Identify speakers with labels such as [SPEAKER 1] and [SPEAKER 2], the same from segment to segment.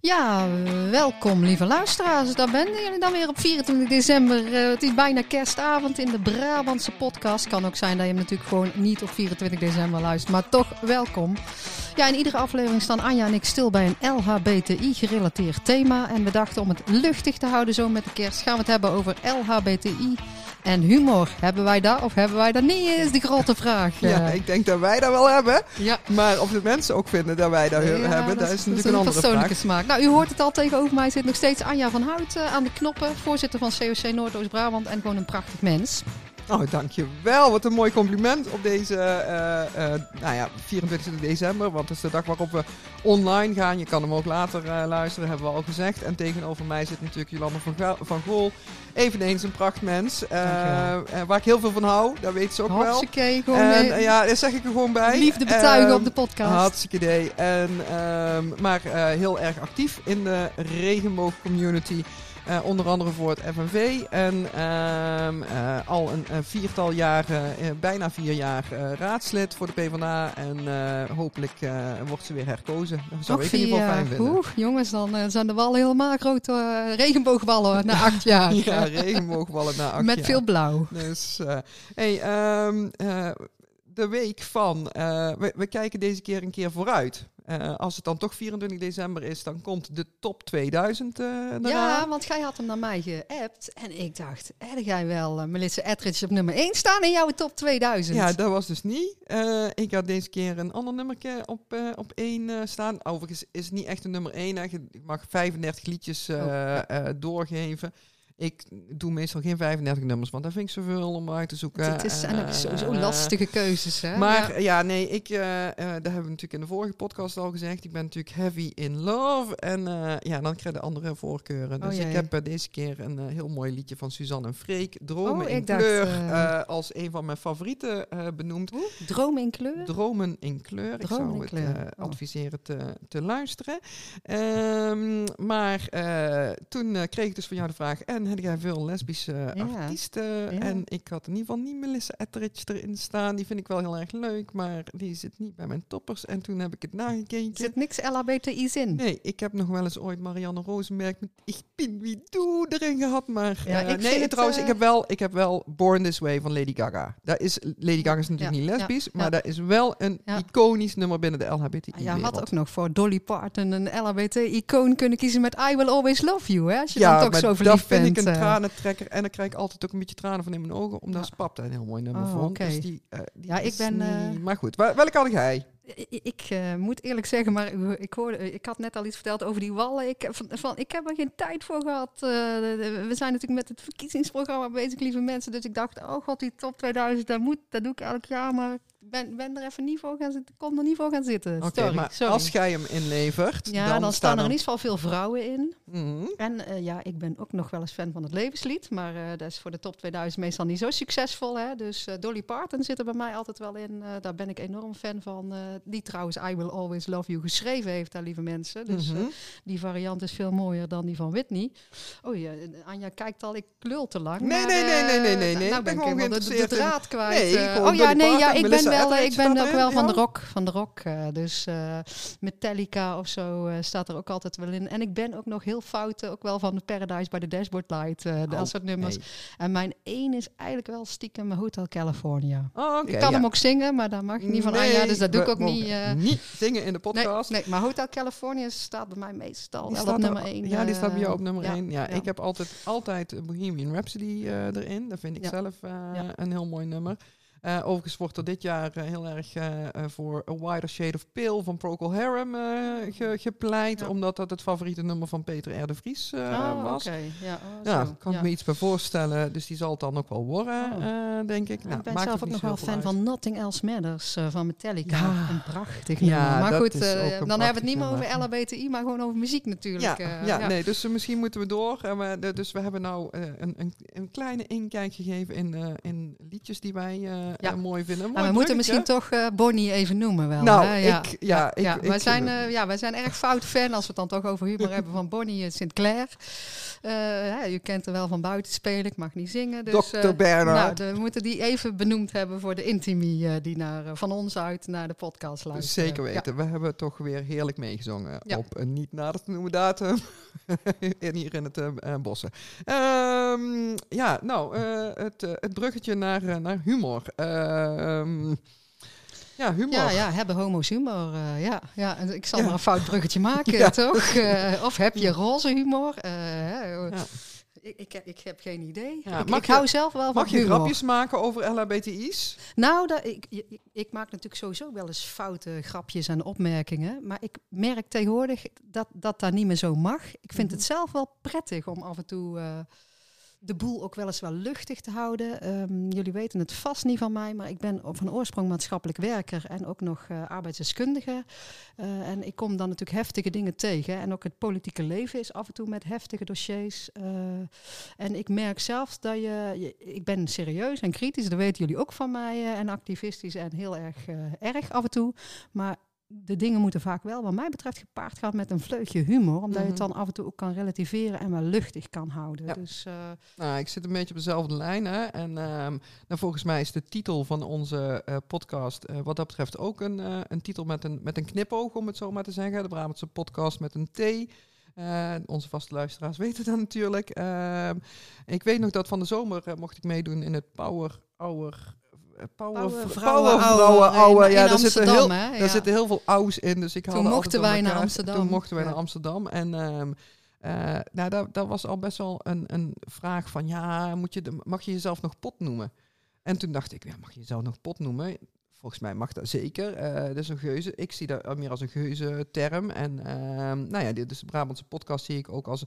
[SPEAKER 1] Ja, welkom lieve luisteraars. Daar ben jullie dan weer op 24 december. Uh, het is bijna kerstavond in de Brabantse podcast. Kan ook zijn dat je hem natuurlijk gewoon niet op 24 december luistert, maar toch welkom. Ja, in iedere aflevering staan Anja en ik stil bij een LHBTI-gerelateerd thema. En we dachten om het luchtig te houden zo met de kerst gaan we het hebben over LHBTI en humor. Hebben wij dat of hebben wij dat niet, is die grote vraag.
[SPEAKER 2] Ja, ik denk dat wij dat wel hebben. Ja. Maar of de mensen ook vinden dat wij dat hebben, dat, is natuurlijk een, andere
[SPEAKER 1] persoonlijke smaak. Nou, u hoort het al tegenover mij zit nog steeds Anja van Hout uh, aan de knoppen. Voorzitter van COC Noordoost-Brabant en gewoon een prachtig mens.
[SPEAKER 2] Oh, dankjewel. Wat een mooi compliment op deze uh, uh, nou ja, 24 december. Want het is de dag waarop we online gaan. Je kan hem ook later uh, luisteren, hebben we al gezegd. En tegenover mij zit natuurlijk Jolanda van, van Gool. Eveneens een prachtmens. waar ik heel veel van hou, dat weet ze ook
[SPEAKER 1] hartstikke
[SPEAKER 2] wel.
[SPEAKER 1] Gewoon
[SPEAKER 2] en, ja, daar zeg ik er gewoon bij.
[SPEAKER 1] Liefde betuigen op de podcast.
[SPEAKER 2] Hartstikke idee. En, um, maar heel erg actief in de regenboogcommunity. Uh, onder andere voor het FNV. En uh, uh, al een, een, viertal jaren, eh, bijna vier jaar raadslid voor de PvdA. En hopelijk wordt ze weer herkozen. Dat zou ik in ieder geval fijn vinden.
[SPEAKER 1] Oeh, jongens, dan zijn de wallen helemaal grote regenboogballen na acht jaar.
[SPEAKER 2] ja, regenboogballen na acht
[SPEAKER 1] Met
[SPEAKER 2] jaar.
[SPEAKER 1] veel blauw.
[SPEAKER 2] Dus, hey, um, de week van, we, we kijken deze keer een keer vooruit. Uh, als het dan toch 24 december is, dan komt de top 2000 uh, eraan.
[SPEAKER 1] Ja, want jij had hem naar mij geappt. En ik dacht, heb jij wel uh, Melissa Etheridge op nummer 1 staan in jouw top 2000?
[SPEAKER 2] Ja, dat was dus niet. ik had deze keer een ander nummerke op, op 1 staan. Overigens is het niet echt een nummer 1. Ik mag 35 liedjes oh, doorgeven. Ik doe meestal geen 35 nummers, want dat vind ik zoveel om uit te zoeken.
[SPEAKER 1] Het is zijn sowieso lastige keuzes, hè?
[SPEAKER 2] Maar ja, nee, ik, uh, uh, dat hebben we natuurlijk in de vorige podcast al gezegd. Ik ben natuurlijk heavy in love. En uh, ja, dan krijg je andere voorkeuren. Dus oh, ik heb deze keer een heel mooi liedje van Suzanne en Freek. Dromen oh, in kleur. als een van mijn favorieten benoemd.
[SPEAKER 1] Dromen in kleur?
[SPEAKER 2] Dromen in kleur. Dromen ik zou het oh. adviseren te, te luisteren. Um, maar toen kreeg ik dus van jou de vraag... En heb jij veel lesbische artiesten. En ik had in ieder geval niet Melissa Etheridge erin staan. Die vind ik wel heel erg leuk, maar die zit niet bij mijn toppers. En toen heb ik het nagekeken.
[SPEAKER 1] Er zit niks LHBTI's in?
[SPEAKER 2] Nee, ik heb nog wel eens ooit Marianne Rosenberg met Ik bin wie doe erin gehad. Maar ja, uh, nee, trouwens, ik, eh, heb wel, ik heb wel Born This Way van Lady Gaga. Daar is, Lady Gaga is natuurlijk niet lesbisch, maar dat is wel een iconisch nummer binnen de LHBTI
[SPEAKER 1] ah, Ja, had ook nog voor Dolly Parton een LHBT-icoon kunnen kiezen met I Will Always Love You, hè? Als je dan toch zo verliefd bent
[SPEAKER 2] ik een uh, tranentrekker. En dan krijg ik altijd ook een beetje tranen van in mijn ogen. Omdat ja. Pap een heel mooi nummer oh, vond. Okay. Dus die, uh, die
[SPEAKER 1] ja, ik ben...
[SPEAKER 2] Niet... Maar goed, welke had jij?
[SPEAKER 1] Ik uh, moet eerlijk zeggen, maar ik, hoorde, ik had net al iets verteld over die wallen. Ik, van, van, ik heb er geen tijd voor gehad. Uh, we zijn natuurlijk met het verkiezingsprogramma bezig, lieve mensen. Dus ik dacht, oh god, die top 2000, dat, moet, dat doe ik elk jaar. Maar ben, ben er even niet voor gaan zitten. Kon er niet voor gaan zitten.
[SPEAKER 2] Oké, okay, maar sorry. als jij hem inlevert...
[SPEAKER 1] Ja,
[SPEAKER 2] dan,
[SPEAKER 1] dan staan er in ieder geval veel vrouwen in.
[SPEAKER 2] Mm.
[SPEAKER 1] En uh, ja, ik ben ook nog wel eens fan van het levenslied. Maar uh, dat is voor de top 2000 meestal niet zo succesvol. Hè? Dus uh, Dolly Parton zit er bij mij altijd wel in. daar ben ik enorm fan van. die trouwens I Will Always Love You geschreven heeft, daar lieve mensen. Dus -hmm. die variant is veel mooier dan die van Whitney. Oh ja, Anja kijkt al, ik klul te lang.
[SPEAKER 2] Nee, maar, nee, nee, nee, nee, nee. nee.
[SPEAKER 1] Nou ben ik gewoon
[SPEAKER 2] de,
[SPEAKER 1] de draad kwijt. Nee, oh ja, nee, ja, ik ben wel, ik ben ook wel van de rock. Van de rock. Uh, dus uh, Metallica of zo uh, staat er ook altijd wel in. En ik ben ook nog heel fout, ook wel van de Paradise by the Dashboard Light. dat oh, soort nummers. En mijn één is eigenlijk wel stiekem Hotel California.
[SPEAKER 2] Oh, okay,
[SPEAKER 1] ik kan
[SPEAKER 2] ja.
[SPEAKER 1] hem ook zingen, maar daar mag ik niet van nee, Anja. Dus dat doe ik ook niet.
[SPEAKER 2] niet zingen in de podcast.
[SPEAKER 1] Nee, nee, maar Hotel California staat bij mij meestal wel op nummer één.
[SPEAKER 2] Ja, die staat bij jou op nummer één. Ja, ik heb altijd, altijd Bohemian Rhapsody erin. Dat vind ik zelf een heel mooi nummer. Uh, overigens wordt er dit jaar uh, heel erg uh, voor A Wider Shade of Pale van Procol Harum ge gepleit. Ja. Omdat dat het favoriete nummer van Peter R. de Vries
[SPEAKER 1] oh,
[SPEAKER 2] was.
[SPEAKER 1] Okay. Ja, oh,
[SPEAKER 2] ja kan ik me iets bij voorstellen. Dus die zal het dan ook wel worden, oh. denk ik. Nou,
[SPEAKER 1] ik ben zelf ook nog wel fan uit. van Nothing Else Matters van Metallica. Een prachtig nummer. maar goed, dan hebben we het niet meer over LHBTI, maar gewoon over muziek natuurlijk.
[SPEAKER 2] Ja, ja, nee, dus misschien moeten we door. We, dus we hebben nou een, een, een, kleine inkijk gegeven in, in liedjes die wij
[SPEAKER 1] Ja.
[SPEAKER 2] eh, mooi vinden.
[SPEAKER 1] Maar we moeten misschien toch eh, Bonnie even noemen wel.
[SPEAKER 2] Nou,
[SPEAKER 1] hè? Ja.
[SPEAKER 2] ik, ja, ik,
[SPEAKER 1] wij, zijn, eh, ja, wij zijn erg fout fan, als we het dan toch over humor hebben, van Bonnie Sinclair. Eh, hè, u kent er wel van buiten spelen, ik mag niet zingen. Dus,
[SPEAKER 2] Dr.
[SPEAKER 1] eh,
[SPEAKER 2] Bernhard.
[SPEAKER 1] nou, we moeten die even benoemd hebben voor de intimie eh, die naar, van ons uit naar de podcast luisteren.
[SPEAKER 2] Zeker weten. We hebben toch weer heerlijk meegezongen
[SPEAKER 1] Ja.
[SPEAKER 2] op een niet nader te noemen datum. in, hier in het bossen. Ehm, ja, nou, het, het bruggetje naar, naar humor. Ehm, ja, humor.
[SPEAKER 1] Ja, ja, hebben homo's humor. eh, ja, ja. En ik zal
[SPEAKER 2] Ja.
[SPEAKER 1] maar een fout bruggetje maken,
[SPEAKER 2] Ja.
[SPEAKER 1] toch? Eh, of heb je roze humor? Eh,
[SPEAKER 2] Ja.
[SPEAKER 1] ik, ik, heb- ik heb geen idee.
[SPEAKER 2] Ja,
[SPEAKER 1] ik
[SPEAKER 2] mag
[SPEAKER 1] ik
[SPEAKER 2] je-
[SPEAKER 1] hou zelf wel van
[SPEAKER 2] Mag je
[SPEAKER 1] humor.
[SPEAKER 2] grapjes maken over LHBTI's?
[SPEAKER 1] Nou, dat, ik, ik, maak natuurlijk sowieso wel eens foute grapjes en opmerkingen. Maar ik merk tegenwoordig dat dat daar niet meer zo mag. Ik vind
[SPEAKER 2] Mhm.
[SPEAKER 1] het zelf wel prettig om af en toe de boel ook wel eens wel luchtig te houden. Ehm, jullie weten het vast niet van mij, maar ik ben van oorsprong maatschappelijk werker en ook nog eh, arbeidsdeskundige. Eh, en ik kom dan natuurlijk heftige dingen tegen. En ook het politieke leven is af en toe met heftige dossiers. Eh, en ik merk zelf dat je, je- Ik ben serieus en kritisch, dat weten jullie ook van mij. en activistisch en heel erg erg af en toe. Maar de dingen moeten vaak wel, wat mij betreft, gepaard gaan met een vleugje humor. Omdat je het
[SPEAKER 2] Mhm.
[SPEAKER 1] dan af en toe ook kan relativeren en wel luchtig kan houden.
[SPEAKER 2] Ja.
[SPEAKER 1] Dus eh,
[SPEAKER 2] Nou, ik zit een beetje op dezelfde lijn. Hè? En ehm, nou, volgens mij is de titel van onze eh, podcast eh, wat dat betreft ook een, eh, een titel met een, met een knipoog, om het zo maar te zeggen. De Brabantse podcast met een T. Eh, onze vaste luisteraars weten dat natuurlijk. Ehm, ik weet nog dat van de zomer mocht ik meedoen in het Power Hour. Power,
[SPEAKER 1] Vrouwen in- in
[SPEAKER 2] Ja, daar zitten, heel,
[SPEAKER 1] Amsterdam, hè?
[SPEAKER 2] daar
[SPEAKER 1] Ja.
[SPEAKER 2] zitten heel veel ouds in. Dus ik
[SPEAKER 1] Toen mochten wij naar. Amsterdam.
[SPEAKER 2] Toen mochten wij naar Amsterdam. En eh, nou, dat, dat was al best wel een, een vraag van, ja, moet je de, mag je jezelf nog pot noemen? En toen dacht ik, ja, mag je jezelf nog pot noemen? Volgens mij mag dat zeker. Eh dat is een geuze. Ik zie dat meer als een geuze term. En ehm, nou ja, dit is de Brabantse podcast zie ik ook als,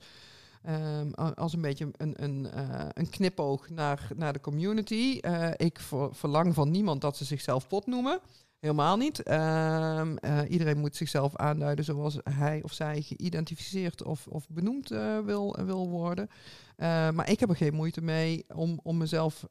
[SPEAKER 2] ehm, als een beetje een, een, eh, een knipoog naar, naar de community. Eh, ik ver- verlang van niemand dat ze zichzelf pot noemen. Helemaal niet. Ehm, eh, iedereen moet zichzelf aanduiden zoals hij of zij geïdentificeerd of, of benoemd wil, wil worden. Maar ik heb er geen moeite mee om, om mezelf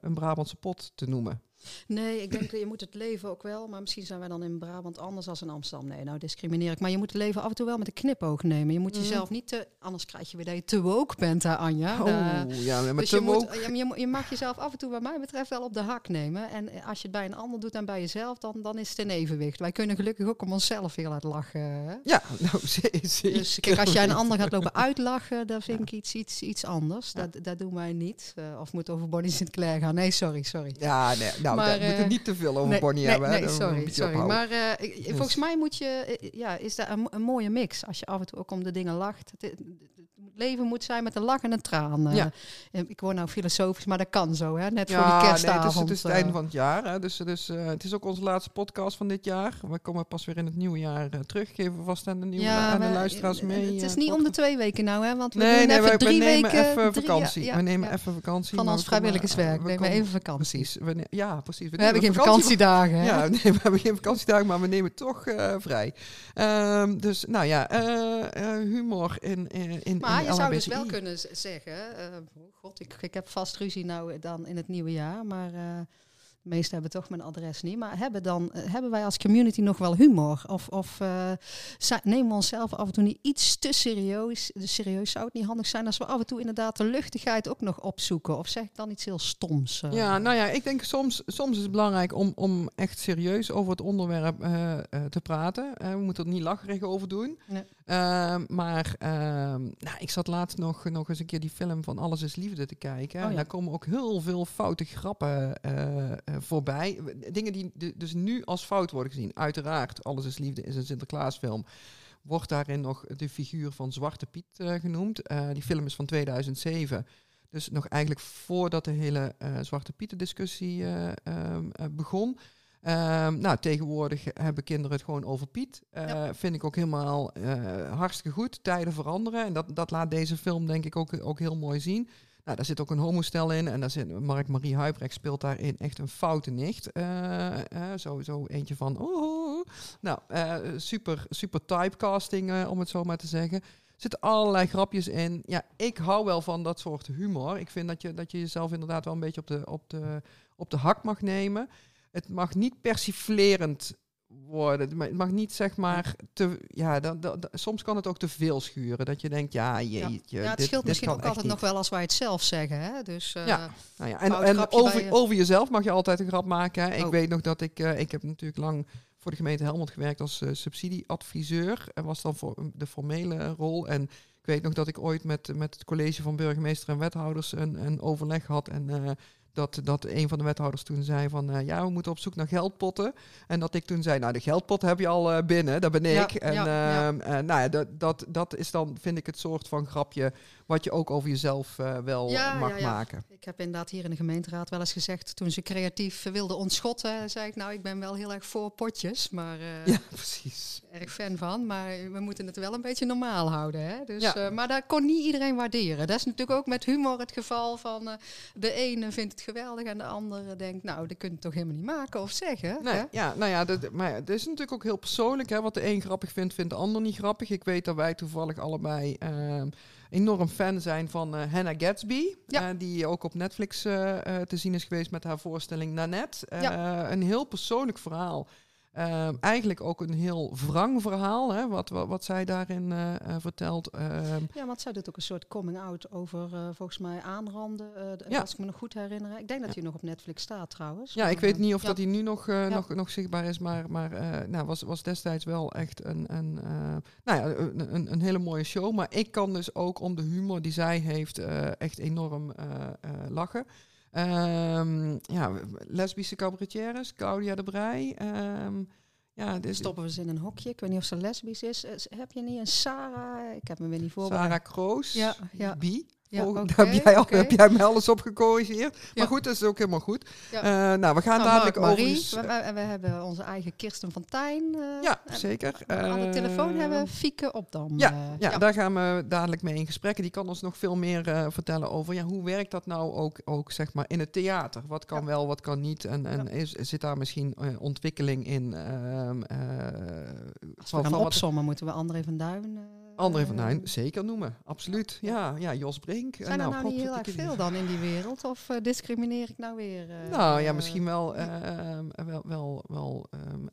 [SPEAKER 2] een Brabantse pot te noemen.
[SPEAKER 1] Nee, ik denk dat je moet het leven ook wel, maar misschien zijn wij dan in Brabant anders dan in Amsterdam. Nee, nou discrimineer ik. Maar je moet het leven af en toe wel met een knipoog nemen. Je moet
[SPEAKER 2] Mhm.
[SPEAKER 1] jezelf niet te, anders krijg je weer dat je te woke bent, hè, Anja.
[SPEAKER 2] Oh, ja, maar
[SPEAKER 1] dus
[SPEAKER 2] te
[SPEAKER 1] je,
[SPEAKER 2] woke-
[SPEAKER 1] je, je mag jezelf af en toe, wat mij betreft, wel op de hak nemen. En als je het bij een ander doet en bij jezelf, dan, dan is het in evenwicht. Wij kunnen gelukkig ook om onszelf heel hard lachen. Hè?
[SPEAKER 2] Ja, nou, ze- zeker.
[SPEAKER 1] Dus kijk, als jij een ander gaat lopen uitlachen, dan vind ik iets, iets, iets anders.
[SPEAKER 2] Ja.
[SPEAKER 1] Dat, dat doen wij niet. Eh, of moet over Bonnie Sinclair gaan. Nee, sorry, sorry.
[SPEAKER 2] Ja, nee, nou,
[SPEAKER 1] Maar,
[SPEAKER 2] daar moeten we
[SPEAKER 1] eh,
[SPEAKER 2] niet te veel over
[SPEAKER 1] nee,
[SPEAKER 2] Bonnie hebben.
[SPEAKER 1] Nee,
[SPEAKER 2] we
[SPEAKER 1] sorry, sorry.
[SPEAKER 2] ophouden.
[SPEAKER 1] Maar eh,
[SPEAKER 2] Dus-
[SPEAKER 1] volgens mij moet je, eh, ja, is dat een, een mooie mix. Als je af en toe ook om de dingen lacht. Het leven moet zijn met een lach en een traan. eh.
[SPEAKER 2] Ja.
[SPEAKER 1] Eh, Ik word nou filosofisch, maar dat kan zo, hè? Net
[SPEAKER 2] Ja,
[SPEAKER 1] voor die
[SPEAKER 2] nee,
[SPEAKER 1] kerstavond.
[SPEAKER 2] het is, het is het
[SPEAKER 1] eh.
[SPEAKER 2] einde van het jaar. Hè. Dus, dus het is ook onze laatste podcast van dit jaar. We komen pas weer in het nieuwe jaar eh, terug. Geven we vast aan de, nieuwe, aan de
[SPEAKER 1] we-
[SPEAKER 2] luisteraars mee.
[SPEAKER 1] Het is niet om de twee weken nou, hè? Want we
[SPEAKER 2] Nee,
[SPEAKER 1] doen
[SPEAKER 2] nee,
[SPEAKER 1] even
[SPEAKER 2] we, we
[SPEAKER 1] drie
[SPEAKER 2] nemen
[SPEAKER 1] weken.
[SPEAKER 2] even
[SPEAKER 1] drie-
[SPEAKER 2] vakantie. we nemen even vakantie.
[SPEAKER 1] Van ons
[SPEAKER 2] we
[SPEAKER 1] vrijwilligerswerk. nemen we
[SPEAKER 2] komen-
[SPEAKER 1] even vakantie.
[SPEAKER 2] Precies. We ja, precies.
[SPEAKER 1] We hebben geen
[SPEAKER 2] nemen vakantie,
[SPEAKER 1] vakantiedagen, hè?
[SPEAKER 2] Ja, nee, we hebben geen vakantiedagen, maar we nemen toch vrij. Ehm, dus, nou ja, humor in, in, in
[SPEAKER 1] Maar je zou dus wel kunnen zeggen, eh, oh god, ik, ik heb vast ruzie nou dan in het nieuwe jaar, maar eh, de meesten hebben toch mijn adres niet. Maar hebben, dan, eh, hebben wij als community nog wel humor? Of, of nemen we onszelf af en toe niet iets te serieus? Dus serieus zou het niet handig zijn als we af en toe inderdaad de luchtigheid ook nog opzoeken? Of zeg ik dan iets heel stoms?
[SPEAKER 2] Ja, nou ja, ik denk soms, soms is het belangrijk om, om echt serieus over het onderwerp te praten. We moeten er niet lacherig over doen.
[SPEAKER 1] Nee.
[SPEAKER 2] Ehm, maar ehm, nou, ik zat laatst nog, nog eens een keer die film van Alles is Liefde te kijken.
[SPEAKER 1] Oh
[SPEAKER 2] En
[SPEAKER 1] ja.
[SPEAKER 2] daar komen ook heel veel foute grappen eh, eh, voorbij. Dingen die du- dus nu als fout worden gezien. Uiteraard, Alles is Liefde is een Sinterklaasfilm. Wordt daarin nog de figuur van Zwarte Piet eh, genoemd. Die film is van 2007. Dus nog eigenlijk voordat de hele Zwarte Pieten discussie eh, ehm, eh, begon. Ehm, nou, tegenwoordig hebben kinderen het gewoon over Piet. Eh,
[SPEAKER 1] Ja.
[SPEAKER 2] Vind ik ook helemaal eh, hartstikke goed. Tijden veranderen. En dat, dat laat deze film denk ik ook, ook heel mooi zien. Nou, daar zit ook een homostel in. En daar zit Mark-Marie Huibrecht speelt daarin echt een foute nicht. Eh, eh, zo, zo eentje van... Oh. Nou, super, super typecasting, om het zo maar te zeggen. zitten allerlei grapjes in. Ja, ik hou wel van dat soort humor. Ik vind dat je, dat je jezelf inderdaad wel een beetje op de, op de, op de hak mag nemen. Het mag niet persiflerend worden. Het mag niet zeg maar te. Ja, dan, dan, soms kan het ook te veel schuren. Dat je denkt, ja, jeetje.
[SPEAKER 1] Ja, het scheelt misschien ook altijd nog wel als wij het zelf zeggen. Hè? Dus, uh,
[SPEAKER 2] ja, nou ja. En, en over, over jezelf mag je altijd een grap maken. Hè? Ik oh. weet nog dat ik. Uh, ik heb natuurlijk lang voor de gemeente Helmond gewerkt als uh, subsidieadviseur. En was dan voor de formele rol. En ik weet nog dat ik ooit met, met het college van burgemeester en wethouders een, een overleg had. En dat, dat een van de wethouders toen zei van uh, ja, we moeten op zoek naar geldpotten. En dat ik toen zei, nou de geldpot heb je al uh, binnen, dat ben ik. en ja, uh, nou ja, dat, dat, dat is dan, vind ik, het soort van grapje wat je ook over jezelf wel mag maken.
[SPEAKER 1] Ik heb inderdaad hier in de gemeenteraad wel eens gezegd, toen ze creatief wilden ontschotten, zei ik nou, ik ben wel heel erg voor potjes, maar
[SPEAKER 2] ja, precies.
[SPEAKER 1] erg fan van. Maar we moeten het wel een beetje normaal houden. Hè? Dus, maar daar kon niet iedereen waarderen. Dat is natuurlijk ook met humor het geval van de ene vindt het geweldig en de andere denkt, nou, dat kun je toch helemaal niet maken of zeggen.
[SPEAKER 2] Nee,
[SPEAKER 1] hè?
[SPEAKER 2] ja, nou ja, dat, maar het is natuurlijk ook heel persoonlijk. Hè? Wat de een grappig vindt, vindt de ander niet grappig. Ik weet dat wij toevallig allebei uh, enorm fan zijn van uh, Hannah Gatsby. Ja. Uh, die ook op Netflix eh, te zien is geweest met haar voorstelling Nanette. Ja. Een heel persoonlijk verhaal. Ehm, eigenlijk ook een heel wrang verhaal, hè, wat, wat, wat zij daarin uh, vertelt.
[SPEAKER 1] Ehm. ja, want zij doet ook een soort coming-out over, uh, volgens mij, aanranden. ja. Als ik me nog goed herinner. Ik denk dat hij nog op Netflix staat trouwens.
[SPEAKER 2] Ja, ik weet niet of dat hij nu nog, nog, nog zichtbaar is, maar, maar nou, was, was destijds wel echt een, een, nou ja, een, een, een, hele mooie show. Maar ik kan dus ook om de humor die zij heeft echt enorm lachen. Um, ja, lesbische cabaretières, Claudia de Brij. Um,
[SPEAKER 1] ja, dus Stoppen we ze in een hokje. Ik weet niet of ze lesbisch is. Heb je niet een Sarah? Ik heb me weer niet voor.
[SPEAKER 2] Sarah Kroos, ja, ja. Bi. Ja, oh, daar heb jij, al, heb jij me alles op gecorrigeerd. Maar goed, dat is ook helemaal goed. Uh, nou, we gaan nou, dadelijk
[SPEAKER 1] over... Marie, we, we, hebben onze eigen Kirsten van Tijn. Uh,
[SPEAKER 2] ja, zeker.
[SPEAKER 1] aan de telefoon hebben Fieke Opdam.
[SPEAKER 2] Ja, ja, daar gaan we dadelijk mee in gesprek. Die kan ons nog veel meer vertellen over ja, hoe werkt dat nou ook, ook zeg maar in het theater. Wat kan wel, wat kan niet. En, en is, zit daar misschien ontwikkeling in?
[SPEAKER 1] Ehm, Als we gaan opzommen, moeten we André van Duin...
[SPEAKER 2] André van Duin, zeker noemen. Absoluut. Ja, ja Jos Brink.
[SPEAKER 1] Zijn er nou, nou niet heel erg veel dan in die wereld? Of uh, discrimineer ik nou weer?
[SPEAKER 2] Uh, nou ja, misschien wel, uh, wel, wel, wel um,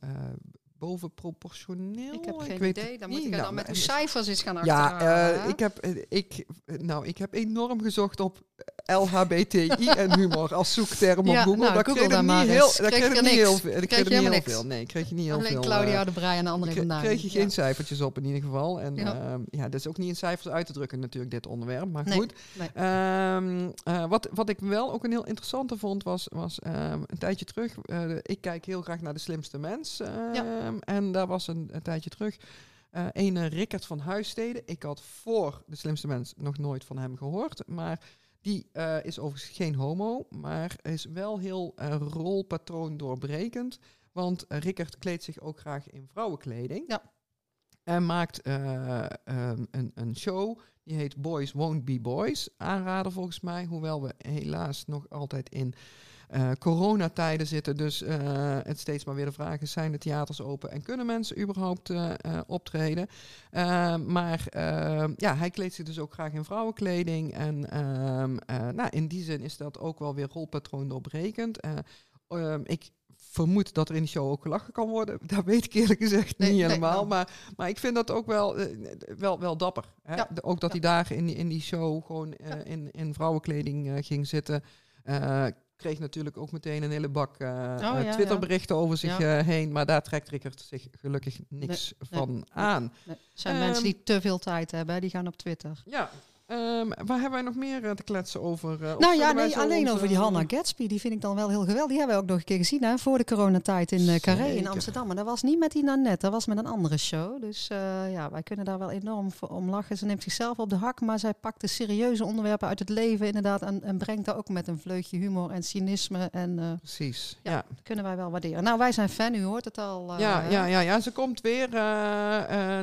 [SPEAKER 2] bovenproportioneel.
[SPEAKER 1] Ik heb geen ik weet idee. Dan moet ik nou, dan met de cijfers eens gaan achterhalen.
[SPEAKER 2] Ja, ik, heb, ik, nou, ik heb enorm gezocht op LHBTI en humor als zoekterm op Google. Nou,
[SPEAKER 1] dat kreeg ik niet heel,
[SPEAKER 2] kreeg ik niet heel veel. Dat kreeg niet heel veel. Nee, kreeg je niet heel
[SPEAKER 1] Alleen
[SPEAKER 2] veel.
[SPEAKER 1] Claudia de Breij en de andere vandaan.
[SPEAKER 2] kreeg je geen cijfertjes op in ieder geval. En ja. Uh, ja, dat is ook niet in cijfers uit te drukken natuurlijk, dit onderwerp. Maar goed. Nee. Um, uh, wat, wat ik wel ook een heel interessante vond, was, was um, een tijdje terug. Uh, ik kijk heel graag naar de slimste mens. Ehm, en daar was een, een tijdje terug uh, ene Rickert van Huissteden. Ik had voor de slimste mens nog nooit van hem gehoord. Maar die uh, is overigens geen homo, maar is wel heel uh, rolpatroon doorbrekend. Want uh, Rickert kleedt zich ook graag in vrouwenkleding. Ja. En maakt um, een, een show die heet Boys Won't Be Boys. Aanraden volgens mij, hoewel we helaas nog altijd in uh, coronatijden zitten. Dus uh, het steeds maar weer de vraag is, zijn de theaters open en kunnen mensen überhaupt uh, optreden? maar ja, hij kleedt zich dus ook graag in vrouwenkleding. En ehm, nou, in die zin is dat ook wel weer rolpatroon doorbrekend. Ehm, ik vermoed dat er in de show ook gelachen kan worden. Dat weet ik eerlijk gezegd niet helemaal. Nou. maar, maar ik vind dat ook wel, wel, wel dapper. Hè? Ja. ook dat hij daar in, in die show gewoon in, in vrouwenkleding ging zitten kreeg natuurlijk ook meteen een hele bak uh, oh, Twitterberichten over zich uh, heen. Maar daar trekt Rickert zich gelukkig niks van aan.
[SPEAKER 1] Er zijn um, mensen die te veel tijd hebben, die gaan op Twitter.
[SPEAKER 2] Ja, Um, waar hebben wij nog meer uh, te kletsen over? Uh,
[SPEAKER 1] nou ja, nee, alleen onze, over die Hannah Gatsby. Die vind ik dan wel heel geweldig. Die hebben we ook nog een keer gezien hè, voor de coronatijd in uh, Carré in Amsterdam. Maar dat was niet met die Nanette, dat was met een andere show. Dus ja, wij kunnen daar wel enorm om lachen. Ze neemt zichzelf op de hak, maar zij pakt de serieuze onderwerpen uit het leven inderdaad. En, en brengt daar ook met een vleugje humor en cynisme. En,
[SPEAKER 2] Precies,
[SPEAKER 1] ja, ja. kunnen wij wel waarderen. Nou, wij zijn fan, u hoort het al.
[SPEAKER 2] ja, ja, ja, ja, ze komt weer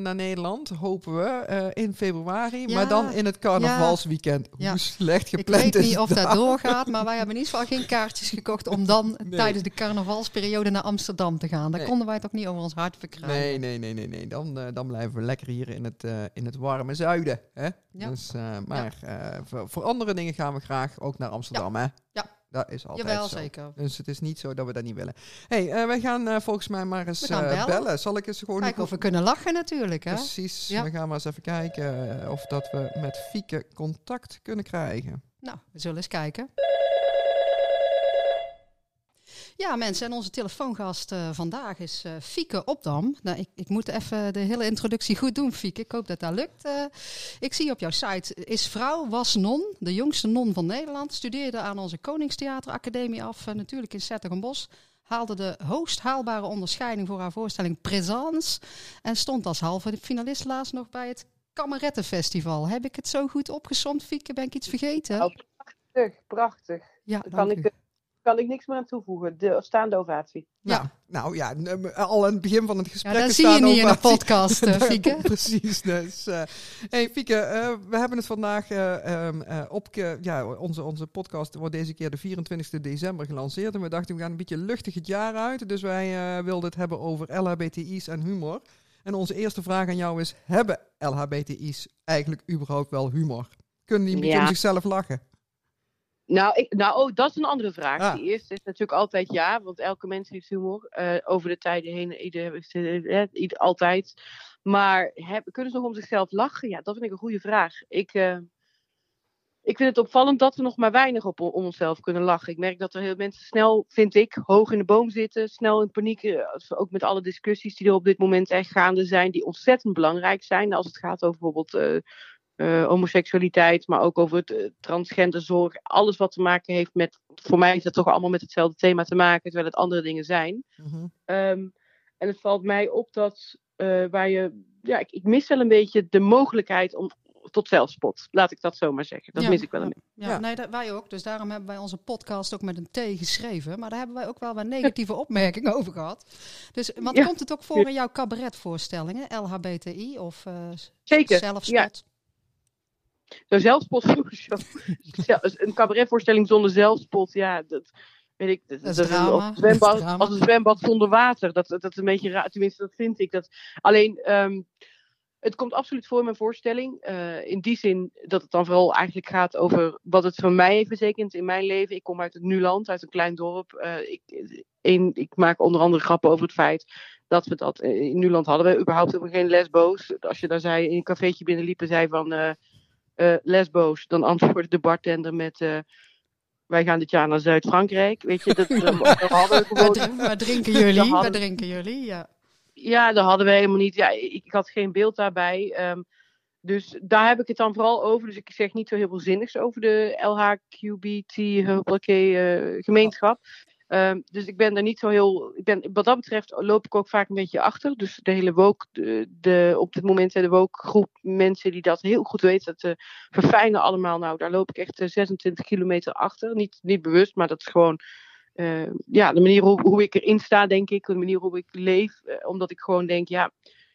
[SPEAKER 2] naar Nederland, hopen we, in februari. Maar dan in het carnavalsweekend.
[SPEAKER 1] Ja.
[SPEAKER 2] Hoe slecht
[SPEAKER 1] Ik
[SPEAKER 2] gepland
[SPEAKER 1] weet
[SPEAKER 2] is
[SPEAKER 1] niet of
[SPEAKER 2] dat?
[SPEAKER 1] dat doorgaat, maar wij hebben in ieder geval geen kaartjes gekocht om dan
[SPEAKER 2] Nee.
[SPEAKER 1] tijdens de carnavalsperiode naar Amsterdam te gaan. Daar
[SPEAKER 2] Nee.
[SPEAKER 1] konden wij toch niet over ons hart verkrijgen.
[SPEAKER 2] Nee, nee, nee, nee, nee. Dan, eh, dan blijven we lekker hier in het, eh, in het warme zuiden. Hè?
[SPEAKER 1] Ja.
[SPEAKER 2] Dus, eh, maar voor, voor andere dingen gaan we graag ook naar Amsterdam. Hè?
[SPEAKER 1] Ja.
[SPEAKER 2] Dat is altijd
[SPEAKER 1] Jawel,
[SPEAKER 2] zo.
[SPEAKER 1] zeker.
[SPEAKER 2] Dus het is niet zo dat we dat niet willen. hey, eh, wij gaan eh, volgens mij maar eens eh,
[SPEAKER 1] bellen.
[SPEAKER 2] Zal ik eens gewoon...
[SPEAKER 1] Kijken of we kunnen lachen natuurlijk. Hè?
[SPEAKER 2] Precies.
[SPEAKER 1] Ja.
[SPEAKER 2] We gaan maar eens even kijken of dat we met Fieke contact kunnen krijgen.
[SPEAKER 1] Nou, we zullen eens kijken. Ja, mensen, en onze telefoongast eh, vandaag is eh Fieke Opdam. Nou, ik, ik moet even de hele introductie goed doen, Fieke. Ik hoop dat dat lukt. Eh, ik zie op jouw site, is vrouw, was non, de jongste non van Nederland. Studeerde aan onze Koningstheateracademie af, natuurlijk in Zettergenbos. Haalde de hoogst haalbare onderscheiding voor haar voorstelling Présence. En stond als halve finalist laatst nog bij het Kamerettenfestival. Heb ik het zo goed opgesomd, Fieke? Ben ik iets vergeten?
[SPEAKER 3] Prachtig, prachtig.
[SPEAKER 1] ja, dank
[SPEAKER 3] kan
[SPEAKER 1] u.
[SPEAKER 3] ik, kan ik niks meer aan toevoegen. De staande ovatie.
[SPEAKER 1] Ja.
[SPEAKER 2] Nou, nou ja, al aan het begin van het
[SPEAKER 1] Ja,
[SPEAKER 2] gesprek.
[SPEAKER 1] dat
[SPEAKER 2] is
[SPEAKER 1] zie je niet in de podcast, eh, Fieke.
[SPEAKER 2] Precies. Dus, eh hey, Fieke, eh, we hebben het vandaag eh, ehm, eh, op. Ja, onze, onze podcast wordt deze keer de 24 december gelanceerd. En we dachten, we gaan een beetje luchtig het jaar uit. Dus wij eh, wilden het hebben over LHBTI's en humor. En onze eerste vraag aan jou is: hebben LHBTI's eigenlijk überhaupt wel humor? Kunnen die een beetje
[SPEAKER 3] Ja.
[SPEAKER 2] om zichzelf lachen?
[SPEAKER 3] Nou, ik, nou oh, dat is een andere vraag.
[SPEAKER 2] Ah.
[SPEAKER 3] De eerste is natuurlijk altijd ja, want elke mens heeft humor. eh, over de tijden heen, ieder, eh, ieder, altijd. Maar heb, kunnen ze nog om zichzelf lachen? Ja, dat vind ik een goede vraag. Ik, eh, ik vind het opvallend dat we nog maar weinig op om onszelf kunnen lachen. Ik merk dat er heel mensen snel, vind ik, hoog in de boom zitten. Snel in paniek, eh, ook met alle discussies die er op dit moment echt gaande zijn. Die ontzettend belangrijk zijn. Als het gaat over bijvoorbeeld eh, eh, homoseksualiteit, maar ook over het eh, transgenderzorg. Alles wat te maken heeft met, voor mij is dat toch allemaal met hetzelfde thema te maken, terwijl het andere dingen zijn.
[SPEAKER 2] Mhm.
[SPEAKER 3] Ehm, en het valt mij op dat eh, waar je, ja, ik, ik mis wel een beetje de mogelijkheid om tot zelfspot. Laat ik dat zo maar zeggen. Dat
[SPEAKER 1] Ja,
[SPEAKER 3] mis ik wel een beetje.
[SPEAKER 1] Ja,
[SPEAKER 2] Ja.
[SPEAKER 1] nee, dat, wij ook. Dus daarom hebben wij onze podcast ook met een T geschreven. Maar daar hebben wij ook wel wat negatieve opmerkingen over gehad. Dus, want
[SPEAKER 3] Ja.
[SPEAKER 1] komt het ook voor in jouw cabaretvoorstellingen? LHBTI of eh
[SPEAKER 3] Zeker. Zo'n zelfspot. Zel- Een cabaretvoorstelling zonder zelfspot, ja, dat weet ik. Dat,
[SPEAKER 1] Dat is
[SPEAKER 3] dat
[SPEAKER 1] drama.
[SPEAKER 3] Als, een zwembad, als een zwembad zonder water. Dat, dat, is een beetje raar. Tenminste, dat vind ik. Dat, alleen, ehm, het komt absoluut voor in mijn voorstelling. eh, in die zin dat het dan vooral eigenlijk gaat over wat het voor mij heeft betekend in mijn leven. Ik kom uit het Nuland, uit een klein dorp. Eh, ik, ik maak onder andere grappen over het feit dat we dat eh, in Nuland hadden we überhaupt helemaal geen lesbo's. Als je daar zei in een cafeetje binnenliep en zei van eh, lesbo's, dan antwoordde de bartender met eh, wij gaan dit jaar naar Zuid-Frankrijk. Weet je, dat, dat hadden we gewoon.
[SPEAKER 1] waar drinken jullie? Waar
[SPEAKER 3] hadden-
[SPEAKER 1] drinken jullie? Ja.
[SPEAKER 3] Ja, dat hadden we helemaal niet. Ja, ik, ik had geen beeld daarbij. ehm, dus daar heb ik het dan vooral over. Dus ik zeg niet zo heel veel zinnigs over de LHQBT eh. Ehm, dus ik ben daar niet zo heel. Ik ben, wat dat betreft loop ik ook vaak een beetje achter. Dus de hele woke, de, de, op dit moment de woke groep mensen die dat heel goed weten. Dat eh, verfijnen allemaal. Nou, daar loop ik echt eh, 26 kilometer achter. Niet, niet bewust, maar dat is gewoon. eh, ja, de manier hoe, hoe ik erin sta, denk ik. De manier hoe ik leef. eh, omdat ik gewoon denk, ja,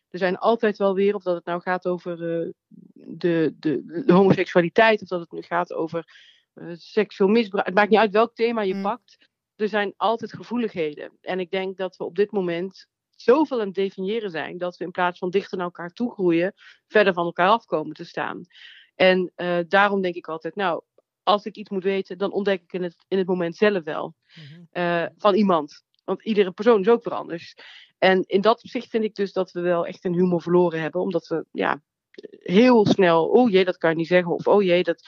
[SPEAKER 3] er zijn altijd wel weer, of dat het nou gaat over eh, de, de, de homoseksualiteit, of dat het nu gaat over eh, seksueel misbruik. Het maakt niet uit welk thema je
[SPEAKER 1] Mm.
[SPEAKER 3] pakt. Er zijn altijd gevoeligheden. En ik denk dat we op dit moment zoveel aan het definiëren zijn, dat we in plaats van dichter naar elkaar toe groeien, verder van elkaar af komen te staan. En eh, daarom denk ik altijd, nou, als ik iets moet weten, dan ontdek ik in het, in het moment zelf wel
[SPEAKER 2] Mhm.
[SPEAKER 3] eh, van iemand. Want iedere persoon is ook weer anders. En in dat opzicht vind ik dus dat we wel echt een humor verloren hebben. Omdat we ja, heel snel, oh jee, dat kan je niet zeggen. Of oh jee, dat,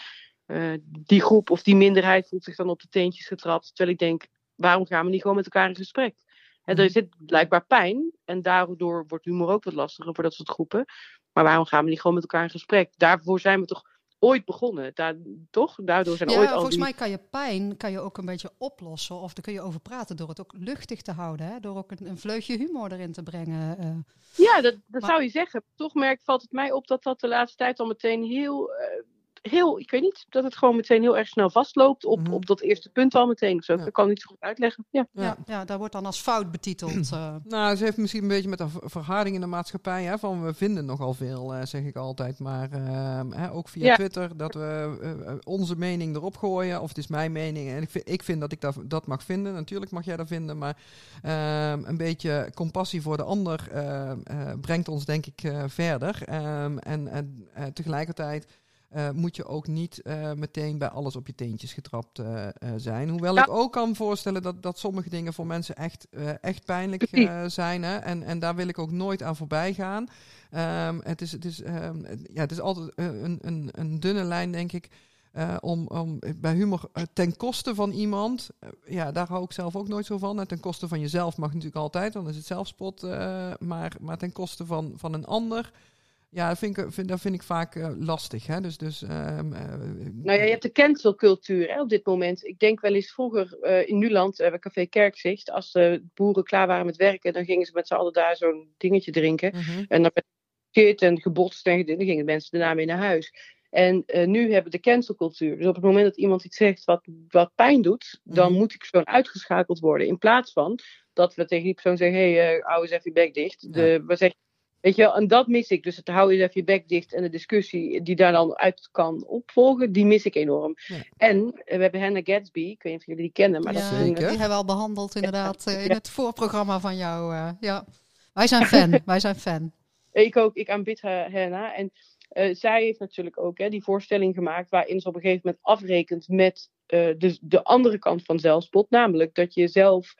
[SPEAKER 3] eh, die groep of die minderheid voelt zich dan op de teentjes getrapt. Terwijl ik denk, waarom gaan we niet gewoon met elkaar in gesprek? En er zit blijkbaar pijn. En daardoor wordt humor ook wat lastiger voor dat soort groepen. Maar waarom gaan we niet gewoon met elkaar in gesprek? Daarvoor zijn we toch ooit begonnen. Daar, toch? Daardoor zijn
[SPEAKER 1] Ja,
[SPEAKER 3] ooit al
[SPEAKER 1] volgens
[SPEAKER 3] die...
[SPEAKER 1] mij kan je pijn kan je ook een beetje oplossen. Of daar kun je over praten door het ook luchtig te houden. Hè? Door ook een, een vleugje humor erin te brengen. eh.
[SPEAKER 3] Ja, dat, dat
[SPEAKER 1] Maar-
[SPEAKER 3] zou je zeggen. Toch merk, valt het mij op dat dat de laatste tijd al meteen heel. eh, heel, ik weet niet, dat het gewoon meteen heel erg snel vastloopt op,
[SPEAKER 2] Mhm.
[SPEAKER 3] op dat eerste punt al meteen. Zo,
[SPEAKER 2] Ja.
[SPEAKER 3] dat kan ik niet zo goed uitleggen. Ja.
[SPEAKER 2] Ja.
[SPEAKER 1] Ja, daar wordt dan als fout betiteld. eh.
[SPEAKER 2] Nou, ze heeft misschien een beetje met een ver- verharding in de maatschappij. Hè, van we vinden nogal veel, eh, zeg ik altijd. Maar ehm, hè, ook via
[SPEAKER 3] Ja.
[SPEAKER 2] Twitter, dat we eh, onze mening erop gooien. Of het is mijn mening. En ik vind, ik vind dat ik dat, dat mag vinden. Natuurlijk mag jij dat vinden. Maar ehm, een beetje compassie voor de ander ehm, eh, brengt ons denk ik eh, verder. Ehm, en en eh, tegelijkertijd... eh, moet je ook niet eh, meteen bij alles op je teentjes getrapt eh, zijn. Hoewel
[SPEAKER 3] Ja.
[SPEAKER 2] ik ook kan voorstellen dat, dat sommige dingen voor mensen echt, echt pijnlijk zijn. Hè? En, en daar wil ik ook nooit aan voorbij gaan. Ehm, het, is, het, is, ehm, ja, het is altijd een, een, een dunne lijn, denk ik. om, om bij humor ten koste van iemand, ja, daar hou ik zelf ook nooit zo van. En ten koste van jezelf mag natuurlijk altijd, dan is het zelfspot. maar, maar ten koste van, van een ander, ja, dat vind ik, vind, dat vind ik vaak eh, lastig. Hè? Dus, dus, ehm, eh,
[SPEAKER 3] Nou ja, je hebt de cancelcultuur hè, op dit moment. Ik denk wel eens vroeger eh, in Nuland, bij Café Kerkzicht, als de boeren klaar waren met werken, dan gingen ze met z'n allen daar zo'n dingetje drinken.
[SPEAKER 2] mhm.
[SPEAKER 3] En dan werd en gebotst en dan gingen mensen daarna mee naar huis. En nu hebben we de cancelcultuur. Dus op het moment dat iemand iets zegt wat, wat pijn doet, dan
[SPEAKER 2] Mhm.
[SPEAKER 3] moet die persoon uitgeschakeld worden. In plaats van dat we tegen die persoon zeggen: hé, hey, hou eens even je bek dicht. De, we zeggen, weet je wel, en dat mis ik. Dus het hou eens even je bek dicht en de discussie die daar dan uit kan opvolgen, die mis ik enorm.
[SPEAKER 2] Ja.
[SPEAKER 3] En eh, we hebben Hannah Gatsby, ik weet niet of jullie die kennen, maar dat
[SPEAKER 1] ja,
[SPEAKER 3] is een,
[SPEAKER 2] Zeker.
[SPEAKER 1] die hebben we al behandeld inderdaad eh, in het voorprogramma van jou. eh, ja. Wij zijn fan, wij zijn fan.
[SPEAKER 3] Ik ook, ik aanbid haar- Henna. En eh, zij heeft natuurlijk ook hè, die voorstelling gemaakt waarin ze op een gegeven moment afrekent met eh, de, de andere kant van zelfspot. Namelijk dat je jezelf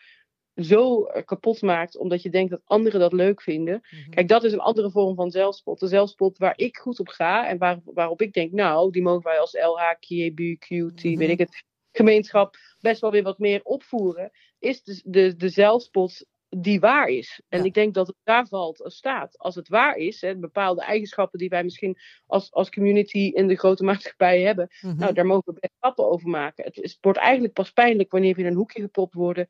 [SPEAKER 3] zo eh, kapot maakt omdat je denkt dat anderen dat leuk vinden.
[SPEAKER 2] Mhm.
[SPEAKER 3] Kijk, dat is een andere vorm van zelfspot. De zelfspot waar ik goed op ga en waar, waarop ik denk, nou, die mogen wij als LHKBQT,
[SPEAKER 2] Mhm.
[SPEAKER 3] weet ik het, gemeenschap best wel weer wat meer opvoeren, is de, de, de zelfspot die waar is. En
[SPEAKER 2] Ja.
[SPEAKER 3] ik denk dat het daar valt als staat. Als het waar is, hè, bepaalde eigenschappen die wij misschien als, als community in de grote maatschappij hebben,
[SPEAKER 2] Mhm.
[SPEAKER 3] nou, daar mogen we best stappen over maken. Het, is, wordt eigenlijk pas pijnlijk wanneer we in een hoekje gepropt worden.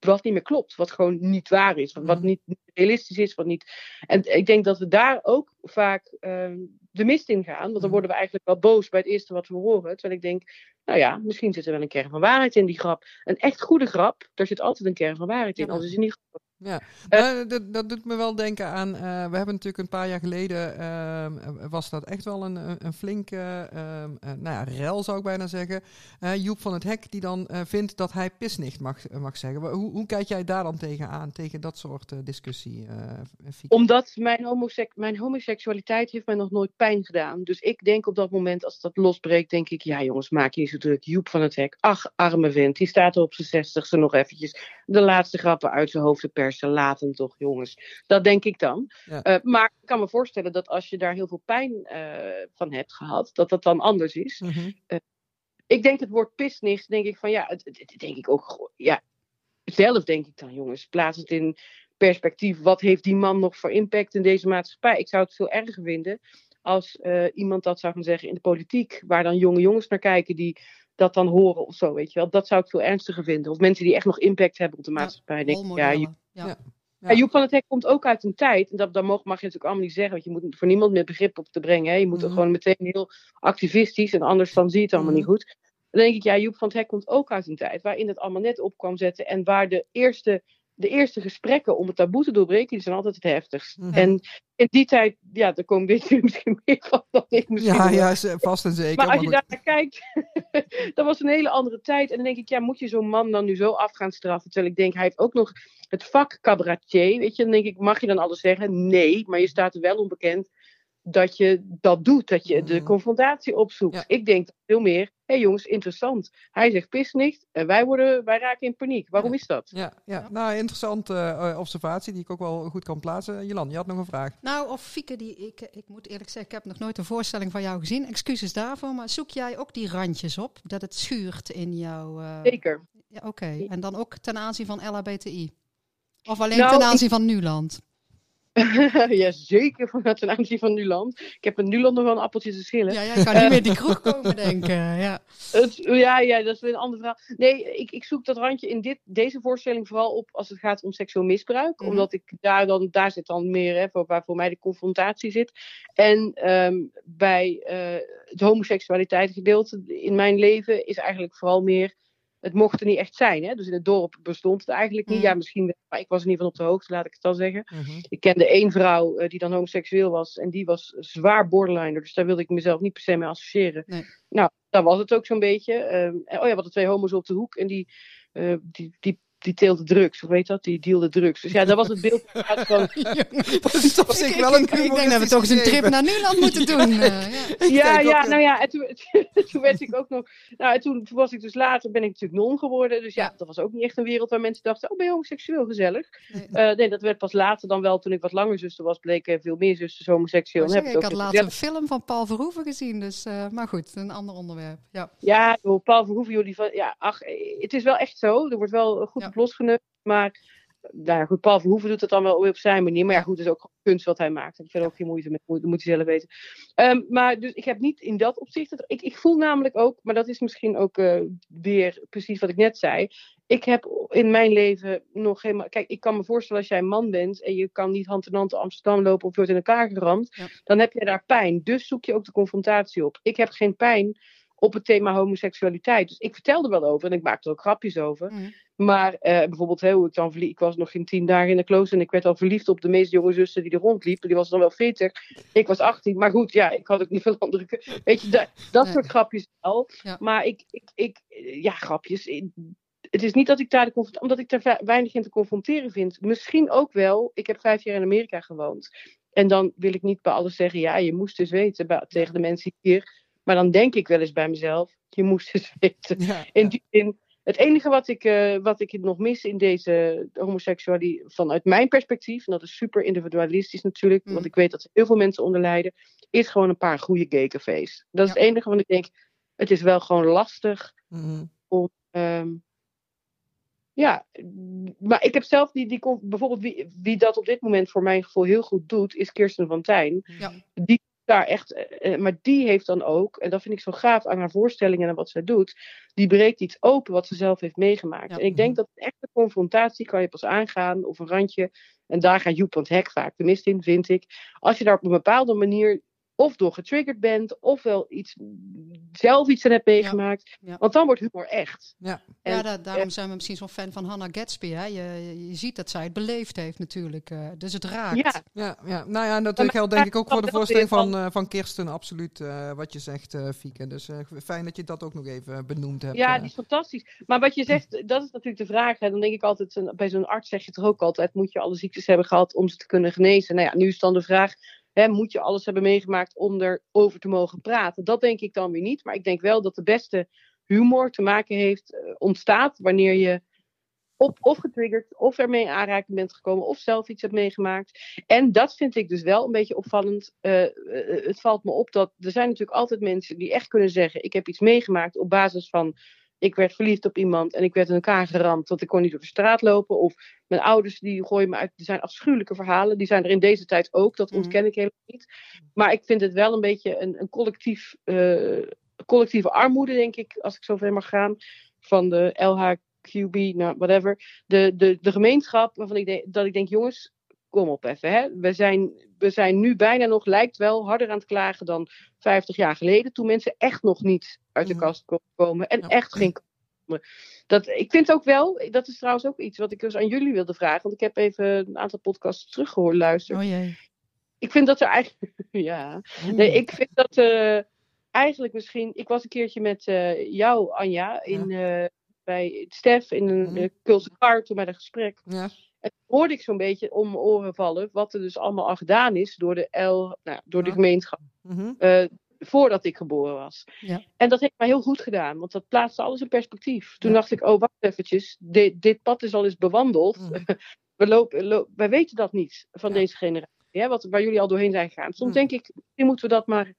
[SPEAKER 3] Wat niet meer klopt, wat gewoon niet waar is, wat,
[SPEAKER 2] Mhm.
[SPEAKER 3] niet, realistisch is, wat niet. En ik denk dat we daar ook vaak ehm, de mist in gaan, want dan
[SPEAKER 2] Mhm.
[SPEAKER 3] worden we eigenlijk wel boos bij het eerste wat we horen. Terwijl ik denk, nou ja, misschien zit er wel een kern van waarheid in die grap. Een echt goede grap, daar zit altijd een kern van waarheid in, anders is het niet goed.
[SPEAKER 2] Ja,
[SPEAKER 3] Eh,
[SPEAKER 2] dat, dat doet me wel denken aan. eh, we hebben natuurlijk een paar jaar geleden. ehm, was dat echt wel een, een, flinke. ehm, eh, nou ja, rel zou ik bijna zeggen. Joep van het Hek, die dan vindt dat hij pisnicht mag, mag zeggen. Hoe, hoe kijk jij daar dan tegenaan? Tegen dat soort discussie?
[SPEAKER 3] Omdat mijn, homosek mijn homoseksualiteit heeft mij nog nooit pijn gedaan. Dus ik denk op dat moment, als dat losbreekt, denk ik... Ja jongens, maak je niet zo druk. Joep van het Hek. Ach, arme vent. Die staat er op zijn zestigste nog eventjes de laatste grappen uit zijn hoofd te persen. Laat hem toch, jongens. Dat denk ik dan.
[SPEAKER 2] Ja.
[SPEAKER 3] Eh, maar ik kan me voorstellen dat als je daar heel veel pijn eh, van hebt gehad... dat dat dan anders is.
[SPEAKER 2] Mhm.
[SPEAKER 3] Ik denk het woord pisnicht, denk ik van ja, het, het- het denk ik ook ja, zelf denk ik dan jongens, plaats het in perspectief. Wat heeft die man nog voor impact in deze maatschappij? Ik zou het veel erger vinden als eh, iemand dat zou gaan zeggen in de politiek, waar dan jonge jongens naar kijken die dat dan horen of zo, weet je wel. Dat zou ik veel ernstiger vinden. Of mensen die echt nog impact hebben op de maatschappij. Denk ik, ja, Joep.
[SPEAKER 1] Ja.
[SPEAKER 2] Ja.
[SPEAKER 3] ja, Joep van het Hek komt ook uit een tijd, en dat, dat mag, mag je natuurlijk allemaal niet zeggen, want je moet voor niemand meer begrip op te brengen. Hè. Je moet er
[SPEAKER 2] Mhm.
[SPEAKER 3] gewoon meteen heel activistisch en anders dan zie je het allemaal
[SPEAKER 2] Mhm.
[SPEAKER 3] niet goed. Dan denk ik, ja, Joep van het Hek komt ook uit een tijd waarin het allemaal net op kwam zetten. En waar de eerste, de eerste gesprekken om het taboe te doorbreken, die zijn altijd het heftigst.
[SPEAKER 2] Mhm.
[SPEAKER 3] En in die tijd, ja, daar komen dit misschien meer van dan ik misschien.
[SPEAKER 2] Ja, ja, vast en zeker.
[SPEAKER 3] Maar als je daar naar kijkt, dat was een hele andere tijd. En dan denk ik, ja, moet je zo'n man dan nu zo af gaan straffen? Terwijl ik denk, hij heeft ook nog het vak cabaretier. Weet je, dan denk ik, mag je dan alles zeggen? Nee, maar je staat er wel onbekend dat je dat doet. Dat je de
[SPEAKER 2] Mhm.
[SPEAKER 3] confrontatie opzoekt.
[SPEAKER 2] Ja.
[SPEAKER 3] Ik denk veel meer, hé hey jongens, interessant. Hij zegt pis niet en wij, worden, wij raken in paniek. Waarom
[SPEAKER 2] Ja.
[SPEAKER 3] is dat?
[SPEAKER 2] Ja, ja.
[SPEAKER 1] Ja.
[SPEAKER 2] nou, interessante eh, observatie die ik ook wel goed kan plaatsen. Jolan, je had nog een vraag.
[SPEAKER 1] Nou, of Fieke, die, ik, ik moet eerlijk zeggen, ik heb nog nooit een voorstelling van jou gezien. Excuses daarvoor, maar zoek jij ook die randjes op? Dat het schuurt in jouw... eh,
[SPEAKER 3] Zeker.
[SPEAKER 1] Ja, Oké, en dan ook ten aanzien van LHBTI? Of alleen
[SPEAKER 3] Nou,
[SPEAKER 1] ten
[SPEAKER 3] ik-
[SPEAKER 1] aanzien van Nuland?
[SPEAKER 3] ja, zeker van, ten aanzien van Nuland. Ik heb met Nuland nog wel een appeltje te schillen.
[SPEAKER 1] Ja, ja ik kan niet meer die kroeg komen denken. Ja.
[SPEAKER 3] Het, ja, ja, dat is weer een ander verhaal. Nee, ik, ik zoek dat randje in dit, deze voorstelling vooral op als het gaat om seksueel misbruik.
[SPEAKER 1] Mhm.
[SPEAKER 3] Omdat ik daar dan, daar zit dan meer, hè, voor, waar voor mij de confrontatie zit. En ehm, bij eh, het homoseksualiteit gedeelte in mijn leven is eigenlijk vooral meer het mocht er niet echt zijn. Hè? Dus in het dorp bestond het eigenlijk niet.
[SPEAKER 1] Mhm.
[SPEAKER 3] Ja, misschien, maar ik was in ieder geval op de hoogte, laat ik het dan zeggen.
[SPEAKER 2] Mhm.
[SPEAKER 3] Ik kende één vrouw eh, die dan homoseksueel was. En die was zwaar borderliner. Dus daar wilde ik mezelf niet per se mee associëren.
[SPEAKER 1] Nee.
[SPEAKER 3] Nou, daar was het ook zo'n beetje. Ehm, en, oh ja, we hadden twee homo's op de hoek. En die, eh die, die, die teelde drugs. Hoe weet dat? Die dealde drugs. Dus ja, dat was het beeld uit van...
[SPEAKER 2] Dat is op zich wel een
[SPEAKER 1] ik, ik denk dat we toch eens een trip naar Nuland moeten doen. eh, ja.
[SPEAKER 3] Ja, ja, nou ja, en toen, toen werd ik ook nog. Nou, en toen was ik dus later, ben ik natuurlijk non geworden. Dus ja, dat was ook niet echt een wereld waar mensen dachten: oh, ben je homoseksueel gezellig?
[SPEAKER 1] Nee.
[SPEAKER 3] Eh, nee, dat werd pas later dan wel, toen ik wat langer zuster was, bleken veel meer zusters homoseksueel.
[SPEAKER 1] Ik
[SPEAKER 3] Dan
[SPEAKER 1] zeg,
[SPEAKER 3] heb
[SPEAKER 1] ik
[SPEAKER 3] het
[SPEAKER 1] had laatst een film van Paul Verhoeven gezien, dus, eh, maar goed, een ander onderwerp. Ja.
[SPEAKER 3] Ja, Paul Verhoeven, joh, die van, ja, ach, het is wel echt zo. Er wordt wel goed
[SPEAKER 1] Ja.
[SPEAKER 3] op losgeneukt. Maar, nou ja, goed, Paul Verhoeven doet het dan wel op zijn manier. Maar ja, goed, het is ook kunst wat hij maakt. Ik vind ook geen moeite mee, dat moet hij zelf weten. Ehm, maar dus ik heb niet in dat opzicht, ik, ik voel namelijk ook, maar dat is misschien ook eh, weer precies wat ik net zei. Ik heb in mijn leven nog helemaal. Kijk, ik kan me voorstellen als jij een man bent en je kan niet hand in hand Amsterdam lopen of je wordt in elkaar geramd,
[SPEAKER 1] Ja.
[SPEAKER 3] dan heb je daar pijn. Dus zoek je ook de confrontatie op. Ik heb geen pijn op het thema homoseksualiteit. Dus ik vertelde er wel over en ik maakte er ook grapjes over.
[SPEAKER 1] Mhm.
[SPEAKER 3] Maar eh, bijvoorbeeld, hè, hoe ik dan verlie- ik was nog geen tien dagen in de klooster en ik werd al verliefd op de meest jonge zuster die er rondliep. Die was dan wel 40. Ik was 18. Maar goed, ja, ik had ook niet veel andere. Weet je, da- dat
[SPEAKER 1] Nee.
[SPEAKER 3] soort grapjes wel.
[SPEAKER 1] Ja.
[SPEAKER 3] Maar ik, ik, ik, ja, grapjes. Ik- Het is niet dat ik daar de omdat ik daar weinig in te confronteren vind. Misschien ook wel. Ik heb vijf jaar in Amerika gewoond. En dan wil ik niet bij alles zeggen, ja, je moest dus weten bij- tegen de mensen hier. Maar dan denk ik wel eens bij mezelf, je moest dus weten.
[SPEAKER 2] Ja,
[SPEAKER 3] In die zin, het enige wat ik, eh, wat ik nog mis in deze homoseksualiteit, vanuit mijn perspectief, en dat is super individualistisch natuurlijk,
[SPEAKER 1] Mm.
[SPEAKER 3] want ik weet dat er heel veel mensen onder lijden, is gewoon een paar goede gaycafés. Dat is het enige wat ik denk, het is wel gewoon lastig
[SPEAKER 2] Mhm.
[SPEAKER 3] Ehm, ja, maar ik heb zelf die, die bijvoorbeeld wie, wie dat op dit moment voor mijn gevoel heel goed doet, is Kirsten van Tijn.
[SPEAKER 1] Ja.
[SPEAKER 3] Die daar echt, eh, eh, maar die heeft dan ook, en dat vind ik zo gaaf aan haar voorstellingen en wat zij doet, die breekt iets open wat ze zelf heeft meegemaakt.
[SPEAKER 1] Ja.
[SPEAKER 3] En ik denk dat een echte confrontatie kan je pas aangaan, of een randje, en daar gaat Joep van het Hek vaak de mist in, vind ik. Als je daar op een bepaalde manier of door getriggerd bent, ofwel iets, zelf iets aan hebt meegemaakt.
[SPEAKER 1] Ja.
[SPEAKER 3] Want dan wordt humor echt.
[SPEAKER 2] Ja.
[SPEAKER 3] En-
[SPEAKER 1] ja, da- daarom zijn we misschien zo'n fan van Hannah Gatsby. Hè? Je, je, ziet dat zij het beleefd heeft natuurlijk. eh, dus het raakt.
[SPEAKER 3] Ja,
[SPEAKER 2] Ja, ja, nou ja, en dat geldt denk ik ook voor de voorstelling van,
[SPEAKER 3] van-
[SPEAKER 2] eh, van Kirsten, absoluut, eh, wat je zegt, eh Fieke. Dus eh, fijn dat je dat ook nog even benoemd hebt.
[SPEAKER 3] ja, die is fantastisch. Maar wat je zegt, dat is natuurlijk de vraag. Hè. Dan denk ik altijd, een- bij zo'n arts zeg je toch ook altijd, moet je alle ziektes hebben gehad om ze te kunnen genezen? Nou ja, nu is dan de vraag, hè, moet je alles hebben meegemaakt om erover te mogen praten? Dat denk ik dan weer niet. Maar ik denk wel dat de beste humor te maken heeft, eh, ontstaat wanneer je op, of getriggerd, of ermee in aanraking bent gekomen, of zelf iets hebt meegemaakt. En dat vind ik dus wel een beetje opvallend. Eh, eh, het valt me op dat er zijn natuurlijk altijd mensen die echt kunnen zeggen: Ik heb iets meegemaakt op basis van. Ik werd verliefd op iemand en ik werd in elkaar geramd, want ik kon niet door de straat lopen. Of mijn ouders die gooien me uit. Er zijn afschuwelijke verhalen. Die zijn er in deze tijd ook. Dat
[SPEAKER 1] Mhm.
[SPEAKER 3] ontken ik helemaal niet. Maar ik vind het wel een beetje een, een collectief, eh, collectieve armoede, denk ik, als ik zo ver mag gaan. Van de LHQB, nou, whatever. De, de, de gemeenschap waarvan ik denk, dat ik denk, jongens, kom op even. Hè? We, zijn, we zijn nu bijna nog, lijkt wel, harder aan het klagen dan 50 jaar geleden. Toen mensen echt nog niet uit de
[SPEAKER 2] Mhm.
[SPEAKER 3] kast konden komen. En echt geen dat, ik vind ook wel, dat is trouwens ook iets wat ik dus aan jullie wilde vragen. Want ik heb even een aantal podcasts teruggehoord luisteren.
[SPEAKER 1] Oh jee.
[SPEAKER 3] Ik vind dat er eigenlijk. ja. Nee, ik vind dat eh, eigenlijk misschien. Ik was een keertje met eh, jou, Anja, in, eh, bij Stef in een Kulse Kar, toen bij een gesprek.
[SPEAKER 2] Ja.
[SPEAKER 3] En toen hoorde ik zo'n beetje om mijn oren vallen wat er dus allemaal al gedaan is door de L, nou, door de gemeenschap.
[SPEAKER 2] Mhm.
[SPEAKER 3] eh, voordat ik geboren was.
[SPEAKER 1] Ja.
[SPEAKER 3] En dat heeft mij heel goed gedaan, want dat plaatste alles in perspectief. Toen
[SPEAKER 2] Ja.
[SPEAKER 3] dacht ik, oh wacht eventjes, dit, dit pad is al eens bewandeld.
[SPEAKER 2] Mhm.
[SPEAKER 3] We lopen, lo- wij weten dat niet van
[SPEAKER 2] Ja.
[SPEAKER 3] deze generatie, hè, wat, waar jullie al doorheen zijn gegaan. Soms
[SPEAKER 2] Mhm.
[SPEAKER 3] denk ik, misschien moeten we dat maar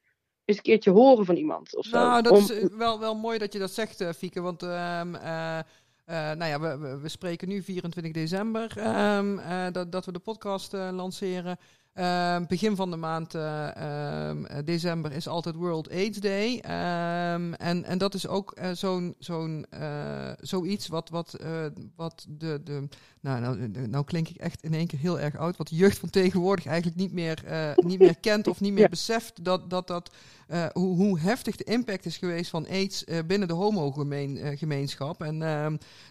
[SPEAKER 3] eens een keertje horen van iemand. Of zo.
[SPEAKER 2] Nou, dat
[SPEAKER 3] Om-
[SPEAKER 2] is eh, wel, wel mooi dat je dat zegt, eh, Fieke. Want ehm, eh, nou ja, we, we, spreken nu 24 december um, dat, dat we de podcast lanceren. Uh, begin van de maand uh, uh, december is altijd World AIDS Day. Um, en, en dat is ook uh, zo'n zo'n zoiets wat, wat, wat de, de nou, nou, nou klink ik echt in één keer heel erg oud, wat de jeugd van tegenwoordig eigenlijk niet meer, niet meer kent of niet meer beseft dat dat, dat hoe, hoe heftig de impact is geweest van AIDS binnen de homo-gemeenschap. en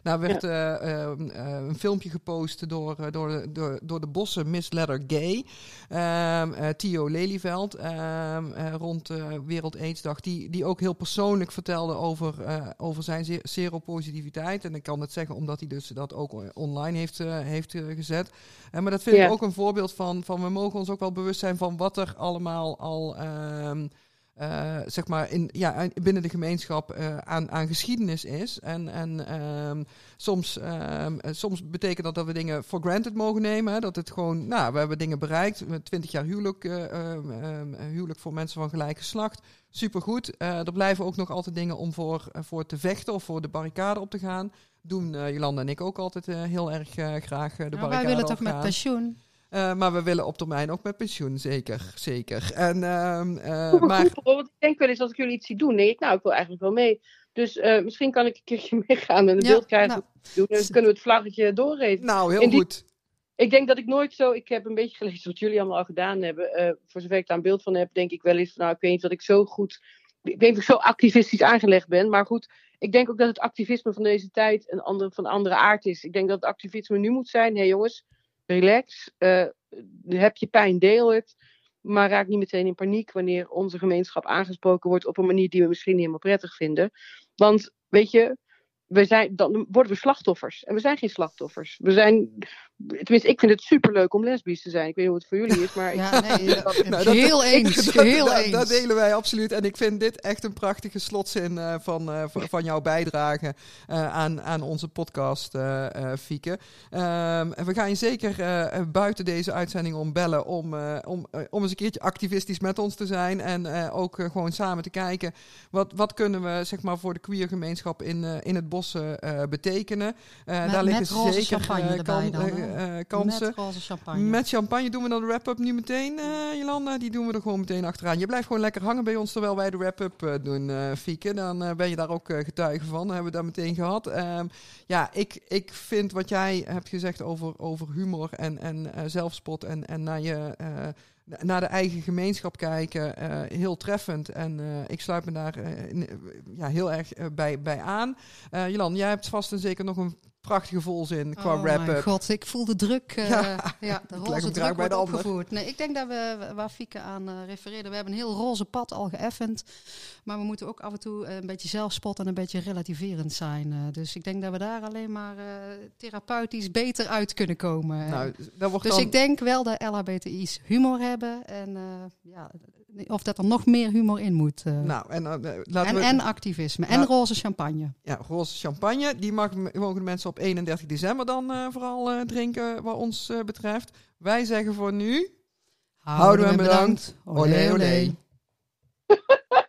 [SPEAKER 2] nou werd ja. Ehm, een filmpje gepost door, door, door, door de bossen Miss Letter Gay. Um, uh, Theo Lelyveld um, uh, rond uh, Wereld Aidsdag, die, die ook heel persoonlijk vertelde over, over zijn seropositiviteit. En ik kan het zeggen omdat hij dus dat ook online heeft, heeft gezet. maar dat vind ja. ik ook een voorbeeld van, van we mogen ons ook wel bewust zijn van wat er allemaal al... Um, uh, zeg maar in, ja, binnen de gemeenschap uh, aan, aan geschiedenis is. En, en um, soms, um, soms betekent dat dat we dingen for granted mogen nemen. Hè? Dat het gewoon, nou, we hebben dingen bereikt. 20 jaar huwelijk, uh, um, huwelijk voor mensen van gelijk geslacht. Supergoed. er blijven ook nog altijd dingen om voor, voor te vechten of voor de barricade op te gaan. Doen Jolanda en ik ook altijd heel erg graag de ja, barricade
[SPEAKER 1] Wij willen toch met pensioen?
[SPEAKER 2] Uh, maar we willen op termijn ook met pensioen, zeker. zeker. En, uh, uh, maar...
[SPEAKER 3] ik denk wel eens als ik jullie iets zie doen, denk ik, nou, ik wil eigenlijk wel mee. Dus misschien kan ik een keertje meegaan en een beeld krijgen. Nou, doen, dan kunnen we het vlaggetje doorgeven.
[SPEAKER 2] Nou, heel goed.
[SPEAKER 3] Ik denk dat ik nooit zo. Ik heb een beetje gelezen wat jullie allemaal al gedaan hebben. voor zover ik daar een beeld van heb, denk ik wel eens. Nou, ik weet niet dat ik zo goed. Ik weet dat ik zo activistisch aangelegd ben. Maar goed, ik denk ook dat het activisme van deze tijd een andere, van andere aard is. Ik denk dat het activisme nu moet zijn. Hé hey jongens, relax. Uh, heb je pijn, deel het. Maar raak niet meteen in paniek wanneer onze gemeenschap aangesproken wordt op een manier die we misschien niet helemaal prettig vinden. Want weet je, we zijn, dan worden we slachtoffers. En we zijn geen slachtoffers. We zijn, tenminste, ik vind het superleuk om lesbisch te zijn. Ik weet niet hoe het voor jullie is, maar...
[SPEAKER 1] Ja, dat, nou, heel eens, dat, heel
[SPEAKER 2] dat,
[SPEAKER 1] eens.
[SPEAKER 2] Dat delen wij absoluut. En ik vind dit echt een prachtige slotzin uh, van, uh, van jouw bijdrage uh, aan, aan onze podcast, Fieke. Um, en we gaan je zeker buiten deze uitzending om bellen om, om, om eens een keertje activistisch met ons te zijn. En ook gewoon samen te kijken, wat, wat kunnen we zeg maar voor de queer gemeenschap in, in het bos uh, betekenen. Uh,
[SPEAKER 1] met,
[SPEAKER 2] daar liggen
[SPEAKER 1] zeker
[SPEAKER 2] champagne
[SPEAKER 1] kan, dan,
[SPEAKER 2] kansen.
[SPEAKER 1] Met roze champagne.
[SPEAKER 2] Met champagne doen we dan de wrap-up nu meteen, Jolanda. Die doen we er gewoon meteen achteraan. Je blijft gewoon lekker hangen bij ons terwijl wij de wrap-up doen, Fieke. Dan ben je daar ook getuige van. hebben we dat meteen gehad. Um, ja, ik, ik vind wat jij hebt gezegd over, over humor en, en zelfspot en, en naar je naar de eigen gemeenschap kijken, uh, heel treffend. En uh, ik sluit me daar uh, ja, heel erg bij, bij aan. Jolan, jij hebt vast en zeker nog een prachtige volzin qua
[SPEAKER 1] oh
[SPEAKER 2] rap.
[SPEAKER 1] mijn god, ik voel de druk. Uh, ja, ja, de roze druk wordt opgevoerd. Nee, ik denk dat we, waar Fieke aan uh, refereerde, we hebben een heel roze pad al geëffend. Maar we moeten ook af en toe een beetje zelfspot en een beetje relativerend zijn. Uh, dus ik denk dat we daar alleen maar therapeutisch beter uit kunnen komen.
[SPEAKER 2] Nou, dat wordt
[SPEAKER 1] dus
[SPEAKER 2] dan...
[SPEAKER 1] ik denk wel dat LHBTI's humor hebben. En ja, of dat er nog meer humor in moet.
[SPEAKER 2] nou, en, laten
[SPEAKER 1] en,
[SPEAKER 2] we...
[SPEAKER 1] en activisme. Nou, en roze champagne.
[SPEAKER 2] Ja, roze champagne. Die mag, mogen de mensen op 31 december dan uh, vooral drinken, wat ons betreft. Wij zeggen voor nu.
[SPEAKER 1] Houden, Houden we bedankt. bedankt.
[SPEAKER 2] Olé, olé. olé.